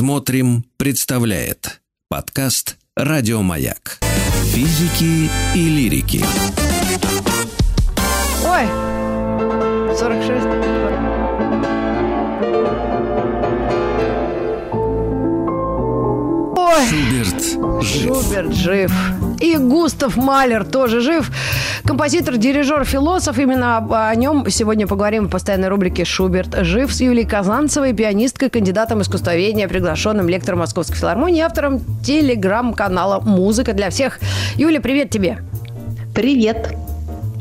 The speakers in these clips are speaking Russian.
Смотрим, представляет подкаст Радиомаяк. Физики и лирики. Ой, 46. Ой, Шуберт жив. Шуберт жив. И Густав Малер тоже жив. Композитор, дирижер, философ. Именно о нем сегодня поговорим в постоянной рубрике «Шуберт жив» с Юлией Казанцевой, пианисткой, кандидатом искусствоведения, приглашенным лектором Московской филармонии, автором телеграм-канала «Музыка для всех». Юля, привет тебе. Привет.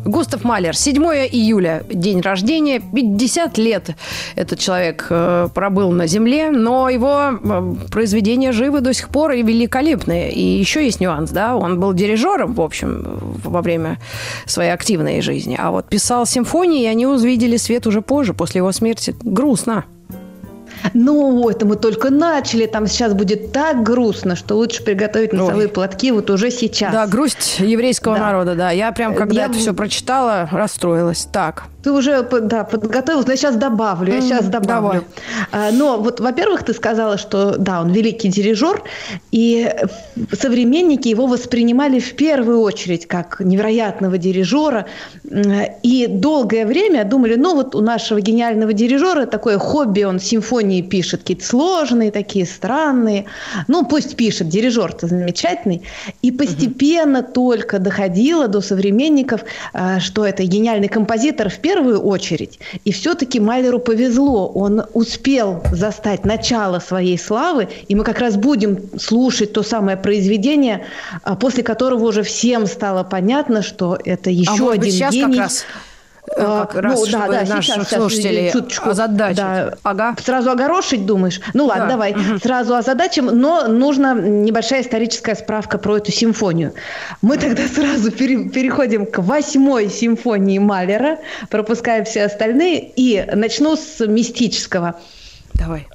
Густав Малер, 7 июля, день рождения, 50 лет этот человек э, пробыл на Земле, но его э, произведения живы до сих пор и великолепные. И еще есть нюанс, да, он был дирижером, в общем, во время своей активной жизни, а вот писал симфонии, и они увидели свет уже позже, после его смерти. Грустно. Ну, это мы только начали. Там сейчас будет так грустно, что лучше приготовить носовые платки вот уже сейчас. Да, грусть еврейского Да. народа, да. Я прям, когда я это все прочитала, расстроилась. Так. Ты уже да, подготовилась, но я сейчас добавлю, я сейчас добавлю. А, Но вот, во-первых, ты сказала, что да, он великий дирижер, и современники его воспринимали в первую очередь как невероятного дирижера, и долгое время думали, ну вот у нашего гениального дирижера такое хобби, он симфонии пишет, какие-то сложные такие, странные, ну пусть пишет, дирижер-то замечательный, и постепенно только доходило до современников, а, что это гениальный композитор в первую очередь. И все-таки Малеру повезло. Он успел застать начало своей славы, и мы как раз будем слушать то самое произведение, а, после которого уже всем стало понятно, что это еще а один быть, гений. Как раз, э, А, как раз, ну, чтобы да, да, наших сейчас, слушателей чуточку, озадачить. да. Ага. Сразу огорошить, думаешь? Ну ладно, Да, давай. мгм. Сразу озадачим, но нужна небольшая историческая справка про эту симфонию. Мы тогда сразу пере- переходим к восьмой симфонии Малера, пропуская все остальные, и начну с мистического. Давай.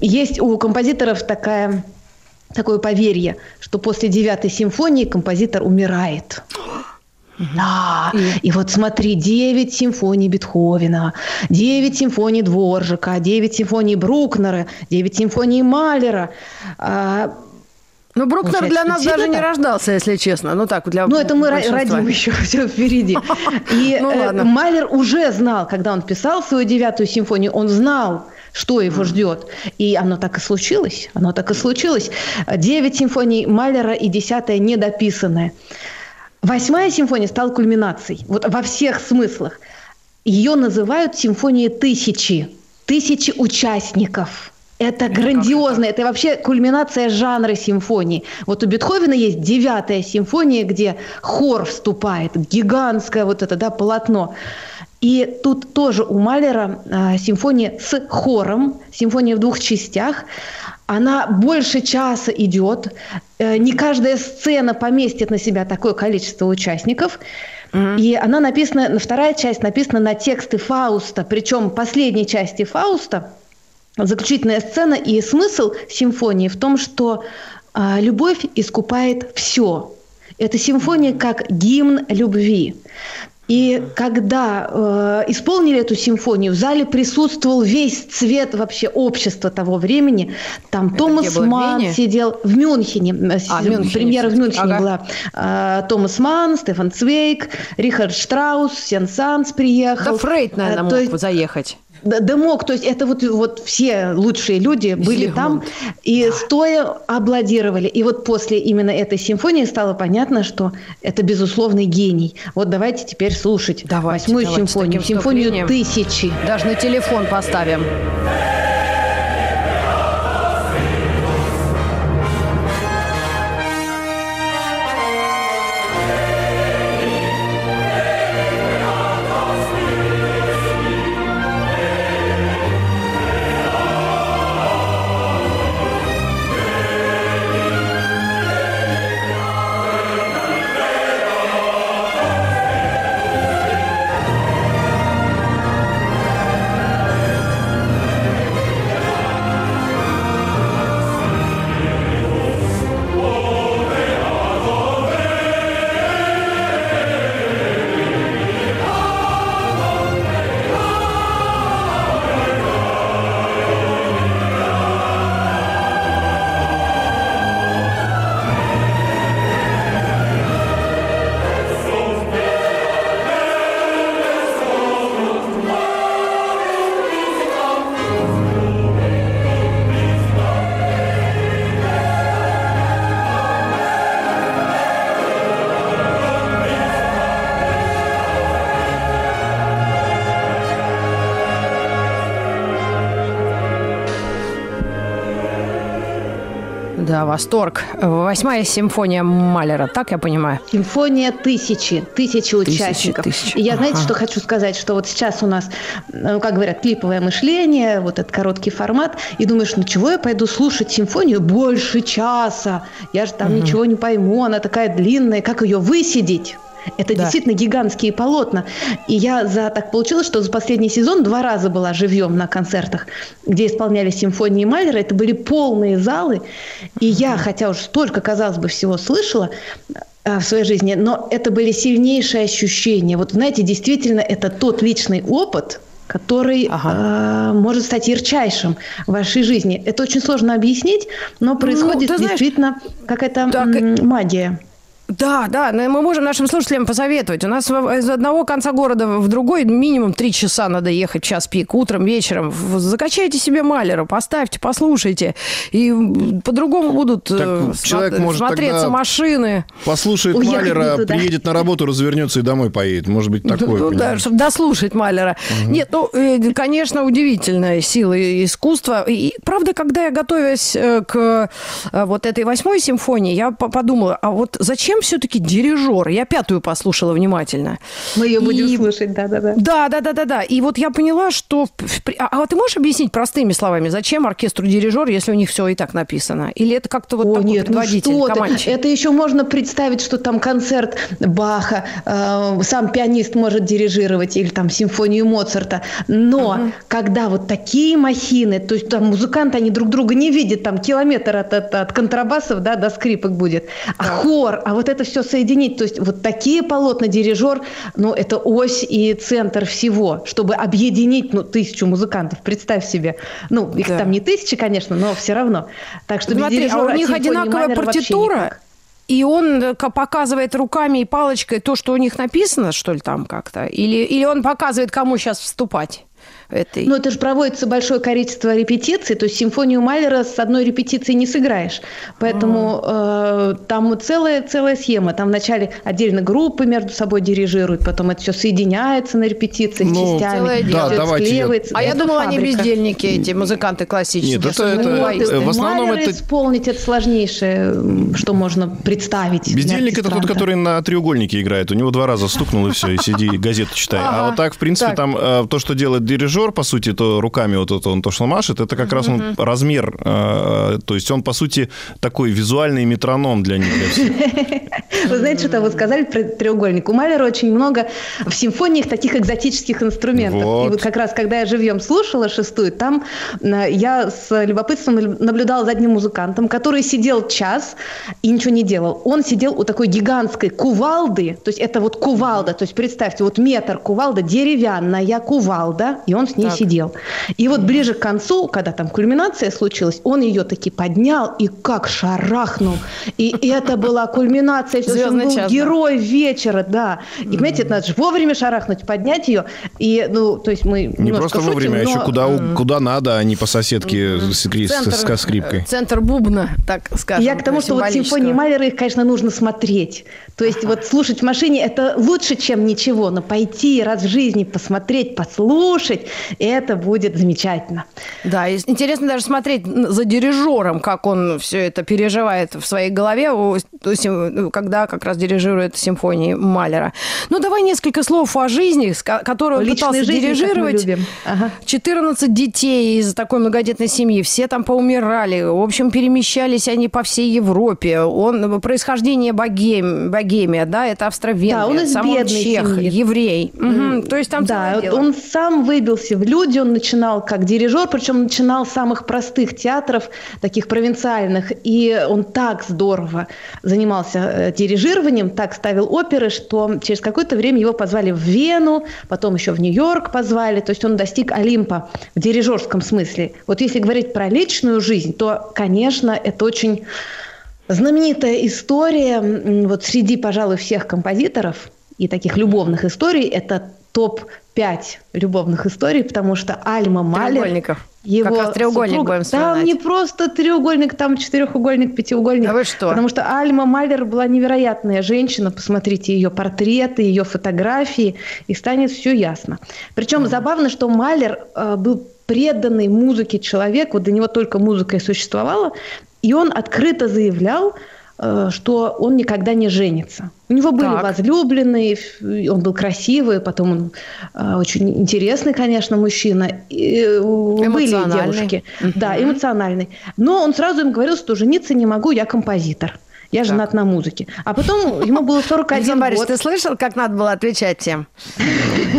Есть у композиторов такая, такое поверье, что после девятой симфонии композитор умирает. Да, и вот смотри, 9 симфоний Бетховена, 9 симфоний Дворжика, 9 симфоний Брукнера, 9 симфоний Малера. А, Ну, Брукнер для нас даже не рождался, если честно. Ну, так, для Ну, это мы родим еще все впереди. И Ну, э, ладно. Малер уже знал, когда он писал свою девятую симфонию, он знал, что его ждет. И оно так и случилось. Оно так и случилось. Девять симфоний Малера и десятая недописанная. Восьмая симфония стала кульминацией. Вот во всех смыслах. Ее называют симфонией тысячи. Тысячи участников. Это грандиозно, это вообще кульминация жанра симфонии. Вот у Бетховена есть девятая симфония, где хор вступает, гигантское вот это да, полотно. И тут тоже у Малера а, симфония с хором, симфония в двух частях. Она больше часа идет. Э, Не каждая сцена поместит на себя такое количество участников. И она написана, вторая часть написана на тексты Фауста, причем последней части Фауста заключительная сцена и смысл симфонии в том, что а, любовь искупает все. Это симфония как гимн любви. И когда э, исполнили эту симфонию, в зале присутствовал весь цвет вообще общества того времени. Там Это Томас в Ман сидел в Мюнхене. Э, А, Мюнхене Премьера в. Мюнхене Ага. была. А, Томас Ман, Стефан Цвейк, Рихард Штраус, Сен Санс приехал. Да Фрейд, наверное, А, мог есть- заехать. Да, да мог, то есть это вот, вот все лучшие люди были Зигмунд. там и стоя аплодировали. И вот после именно этой симфонии стало понятно, что это безусловный гений. Вот давайте теперь слушать Давайте, восьмую давайте, симфонию, симфонию тысячи. Даже на телефон поставим. Да, восторг. Восьмая симфония Малера, так я понимаю? Симфония тысячи, тысячи участников. Тысячи, тысячи. И я, ага. знаете, что хочу сказать, что вот сейчас у нас, ну, как говорят, клиповое мышление, вот этот короткий формат, и думаешь, ну чего я пойду слушать симфонию больше часа? Я же там угу. ничего не пойму, она такая длинная, как ее высидеть? Это да. действительно гигантские полотна. И я за так получилось, что за последний сезон два раза была живьем на концертах, где исполнялись симфонии Малера. Это были полные залы. И я, хотя уж столько, казалось бы, всего слышала э, в своей жизни, но это были сильнейшие ощущения. Вот знаете, действительно, это тот личный опыт, который ага. э, может стать ярчайшим в вашей жизни. Это очень сложно объяснить, но ну, происходит ну, действительно какая-то так... магия. Да, да, но мы можем нашим слушателям посоветовать. У нас из одного конца города в другой минимум три часа надо ехать, час пик, утром, вечером. Закачайте себе Малера, поставьте, послушайте. И по-другому будут так э, человек смо- может смотреться машины. Послушает Ой, Малера, приедет на работу, развернется и домой поедет. Может быть, такое. Ну, да, чтобы дослушать Малера. Угу. Нет, ну, э, конечно, удивительная сила искусства. И, правда, когда я готовясь э, к вот этой восьмой симфонии, я подумала, а вот зачем все-таки дирижер? Я пятую послушала внимательно. Мы ее будем и... слушать, да-да-да. Да, да-да-да. да. И вот я поняла, что... А, а ты можешь объяснить простыми словами, зачем оркестру дирижер, если у них все и так написано? Или это как-то вот О, такой нет, предводитель, ну что. Это еще можно представить, что там концерт Баха, э, сам пианист может дирижировать, или там симфонию Моцарта. Но угу. когда вот такие махины, то есть там музыканты, они друг друга не видят, там километр от, от, от контрабасов да, до скрипок будет. А да. хор, а вот это все соединить. То есть вот такие полотна дирижер, ну, это ось и центр всего, чтобы объединить, ну, тысячу музыкантов. Представь себе. Ну, их да. там не тысячи, конечно, но все равно. Так что Смотри, а у них одинаковая партитура? И он э, показывает руками и палочкой то, что у них написано, что ли, там как-то? Или, или он показывает, кому сейчас вступать? Этой... Ну, это же проводится большое количество репетиций, то есть симфонию Малера с одной репетицией не сыграешь. Поэтому э, там целая, целая схема. Там вначале отдельно группы между собой дирижируют, потом это все соединяется на репетициях ну, частями, да, давайте склеивается. А я думала, они бездельники, эти музыканты классические. Нет, это, это, ну, это в основном Малера это... исполнить это сложнейшее, что можно представить. Бездельник это тот, который на треугольнике играет. У него два раза стукнул, и все, и сиди, газету читай. А вот так, в принципе, там э, то, что делает дирижер, по сути, то руками вот это он то, что машет, это как раз он размер, э, то есть он, по сути, такой визуальный метроном для них. Для всех. Вы знаете, что вы сказали про треугольник? У Малера очень много в симфониях таких экзотических инструментов. Вот. И вот как раз, когда я живьем слушала шестую, там э, я с любопытством наблюдала за одним музыкантом, который сидел час и ничего не делал. Он сидел у такой гигантской кувалды, то есть это вот кувалда, то есть представьте, вот метр кувалда, деревянная кувалда, и он с ней так. сидел. И вот ближе к концу, когда там кульминация случилась, он ее таки поднял и как шарахнул. И это была кульминация. Был час, герой да. вечера, да. И, понимаете, это надо же вовремя шарахнуть, поднять ее. И, ну, то есть мы Не просто шутим, вовремя, а но... а еще куда, куда надо, а не по соседке с, центр, с скрипкой. Центр бубна, так скажем. Я к тому, что вот симфонии Малера, их, конечно, нужно смотреть. То есть вот слушать в машине – это лучше, чем ничего. Но пойти раз в жизни посмотреть, послушать – это будет замечательно. Да, и интересно даже смотреть за дирижером, как он все это переживает в своей голове, когда как раз дирижирует симфонии Малера. Ну, давай несколько слов о жизни, которую он пытался жизни, дирижировать. Ага. 14 детей из такой многодетной семьи, все там поумирали. В общем, перемещались они по всей Европе. Он происхождение богем, богемия, да, это Австро-Венгрия, да, он из сам он чех, семьи. еврей. Угу. То есть там да, он сам выбился в люди, он начинал как дирижер, причем начинал с самых простых театров, таких провинциальных, и он так здорово занимался э, дирижированием, так ставил оперы, что через какое-то время его позвали в Вену, потом еще в Нью-Йорк позвали, то есть он достиг Олимпа в дирижерском смысле. Вот если говорить про личную жизнь, то, конечно, это очень знаменитая история вот среди, пожалуй, всех композиторов и таких любовных историй, это топ-5 любовных историй, потому что Альма Малер... Его как раз треугольник супруг, будем вспоминать. Там не просто треугольник, там четырехугольник, пятиугольник. А вы что? Потому что Альма Малер была невероятная женщина. Посмотрите ее портреты, ее фотографии, и станет все ясно. Причем mm. забавно, что Малер э, был преданный музыке человек, вот для него только музыка и существовала, И он открыто заявлял, что он никогда не женится. У него были так. возлюбленные, он был красивый, потом он э, очень интересный, конечно, мужчина. И, были девушки. Угу. Да, эмоциональный. Но он сразу им говорил, что жениться не могу, я композитор. Я женат так. на музыке. А потом ему было 41 Борис, год. ты слышал, как надо было отвечать тем?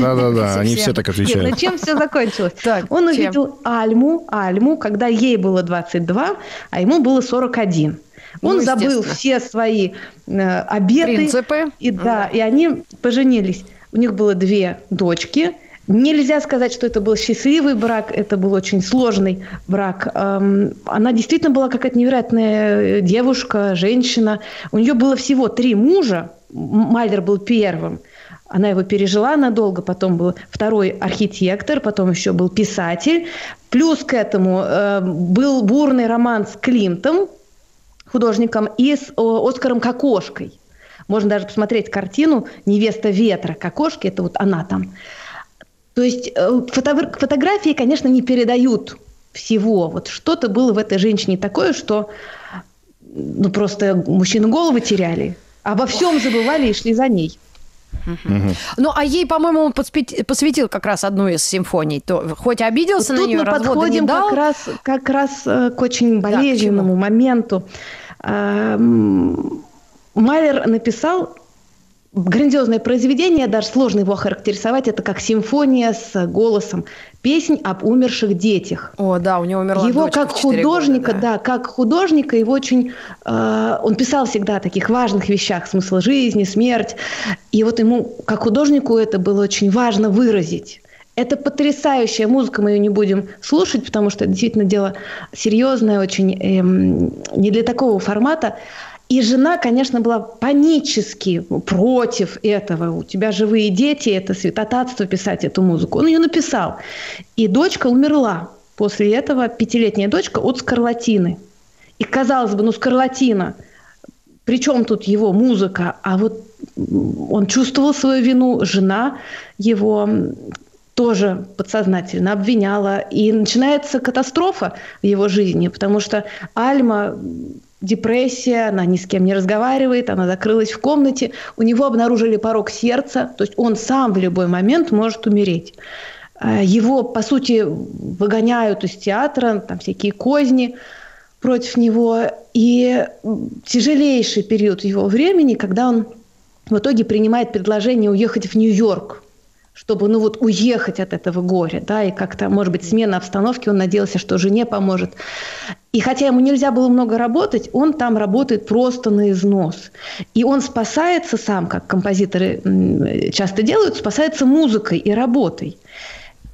Да-да-да, они все так отвечают. Нет, ну чем все закончилось? Он увидел Альму, Альму, когда ей было 22, а ему было 41. Он ну, забыл все свои э, обеты. Принципы. И, да, и они поженились. У них было две дочки. Нельзя сказать, что это был счастливый брак, это был очень сложный брак. Эм, она действительно была какая-то невероятная девушка, женщина. У нее было всего три мужа. Майлер был первым. Она его пережила надолго, потом был второй архитектор, потом еще был писатель. Плюс к этому э, был бурный роман с Климтом, художником, и с Оскаром Кокошкой. Можно даже посмотреть картину «Невеста ветра». Кокошки – это вот она там. То есть э, фото фотографии, конечно, не передают всего. Вот что-то было в этой женщине такое, что ну, просто мужчины головы теряли, обо всем забывали и шли за ней. Угу. Ну, а ей, по-моему, он посвятил как раз одну из симфоний. То, хоть обиделся вот на нее, мы подходим не дал. Как раз, как раз э, к очень болезненному да, моменту. Эм, Малер написал грандиозное произведение, даже сложно его охарактеризовать, это как симфония с голосом. Песнь об умерших детях. О, да, у него умерла Его как художника, года, да. да, как художника, его очень... Э, он писал всегда о таких важных вещах, смысл жизни, смерть. И вот ему, как художнику, это было очень важно выразить. Это потрясающая музыка, мы ее не будем слушать, потому что это действительно дело серьезное, очень эм, не для такого формата. И жена, конечно, была панически против этого. У тебя живые дети, это святотатство писать эту музыку. Он ее написал. И дочка умерла. После этого пятилетняя дочка от скарлатины. И казалось бы, ну скарлатина, при чем тут его музыка? А вот он чувствовал свою вину, жена его тоже подсознательно обвиняла. И начинается катастрофа в его жизни, потому что Альма депрессия, она ни с кем не разговаривает, она закрылась в комнате, у него обнаружили порог сердца, то есть он сам в любой момент может умереть. Э, его, по сути, выгоняют из театра, там всякие козни против него. И тяжелейший период его времени, когда он в итоге принимает предложение уехать в Нью-Йорк, чтобы, ну вот, уехать от этого горя, да, и как-то, может быть, смена обстановки, он надеялся, что жене поможет. И хотя ему нельзя было много работать, он там работает просто на износ. И он спасается сам, как композиторы часто делают, спасается музыкой и работой.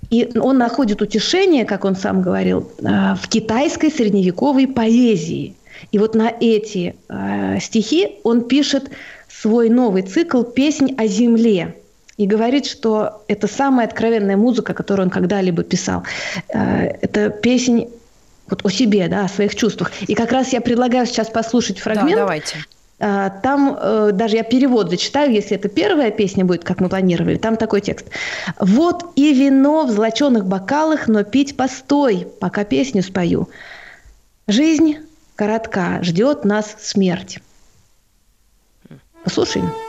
И он находит утешение, как он сам говорил, э, в китайской средневековой поэзии. И вот на эти э, стихи он пишет свой новый цикл «Песнь о земле», и говорит, что это самая откровенная музыка, которую он когда-либо писал. Э, это песень вот о себе, да, о своих чувствах. И как раз я предлагаю сейчас послушать фрагмент. Да, давайте. Э, там э, даже я перевод зачитаю, если это первая песня будет, как мы планировали. Там такой текст. «Вот и вино в золоченых бокалах, но пить постой, пока песню спою. Жизнь коротка, ждет нас смерть». Послушаем. Да.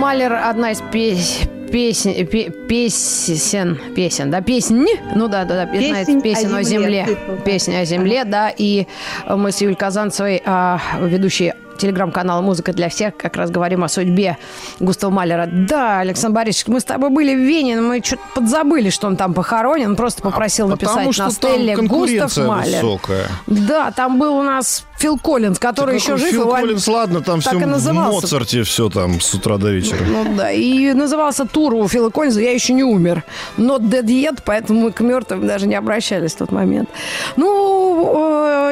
Малер одна из песен песен, песен, песен, да, песни, ну да, да, да, песен, песен о земле, о земле. песня о земле, да, и мы с Юлей Казанцевой, а, ведущие телеграм-канала «Музыка для всех» как раз говорим о судьбе Густава Малера. Да, Александр Борисович, мы с тобой были в Вене, но мы что-то подзабыли, что он там похоронен. Он просто попросил а написать потому на стелле Густав Малер. Высокая. Да, там был у нас Фил Коллинз, который так еще жив. Фил Коллинз, ладно, там все в Моцарте все там с утра до вечера. Ну да, и назывался тур у Фила Коллинза «Я еще не умер». Not dead yet, поэтому мы к мертвым даже не обращались в тот момент. Ну,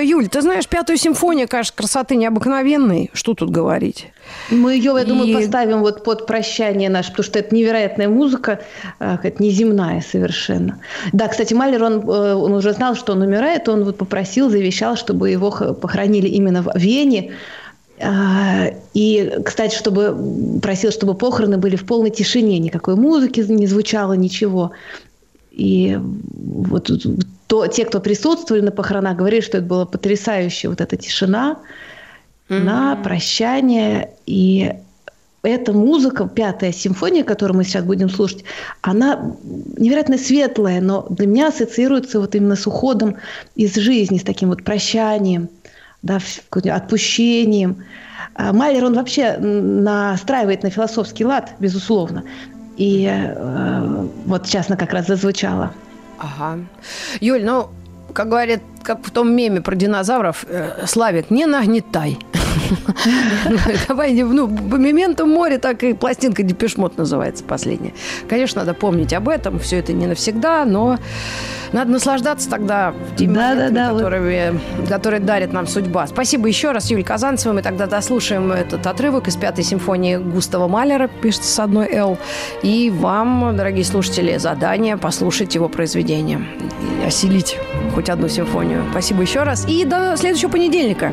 Юль, ты знаешь, пятую симфонию, конечно, красоты необыкновенной. Что тут говорить? Мы ее, я думаю, и... поставим вот под прощание наше, потому что это невероятная музыка, э, неземная совершенно. Да, кстати, Малер, он, э, он уже знал, что он умирает, он вот попросил, завещал, чтобы его похоронили именно в Вене. И, кстати, чтобы просил, чтобы похороны были в полной тишине, никакой музыки не звучало, ничего. И вот то, те, кто присутствовали на похоронах, говорили, что это была потрясающая вот эта тишина, mm-hmm. на прощание. И эта музыка, пятая симфония, которую мы сейчас будем слушать, она невероятно светлая, но для меня ассоциируется вот именно с уходом из жизни, с таким вот прощанием, да, отпущением. А Малер, он вообще настраивает на философский лад, безусловно. И э, вот сейчас она как раз зазвучала. Ага. Юль, ну, как говорят, как в том меме про динозавров, э, Славик, не нагнетай. Давай, ну, «Мементо море», так и пластинка «Депешмот» называется последняя. Конечно, надо помнить об этом, все это не навсегда, но надо наслаждаться тогда теми да, моментами, да, да, которыми, вот. которые дарит нам судьба. Спасибо еще раз, Юль Казанцева. Мы тогда дослушаем этот отрывок из пятой симфонии Густава Малера, пишется с одной «Л». И вам, дорогие слушатели, задание послушать его произведение. И осилить хоть одну симфонию. Спасибо еще раз. И до следующего понедельника.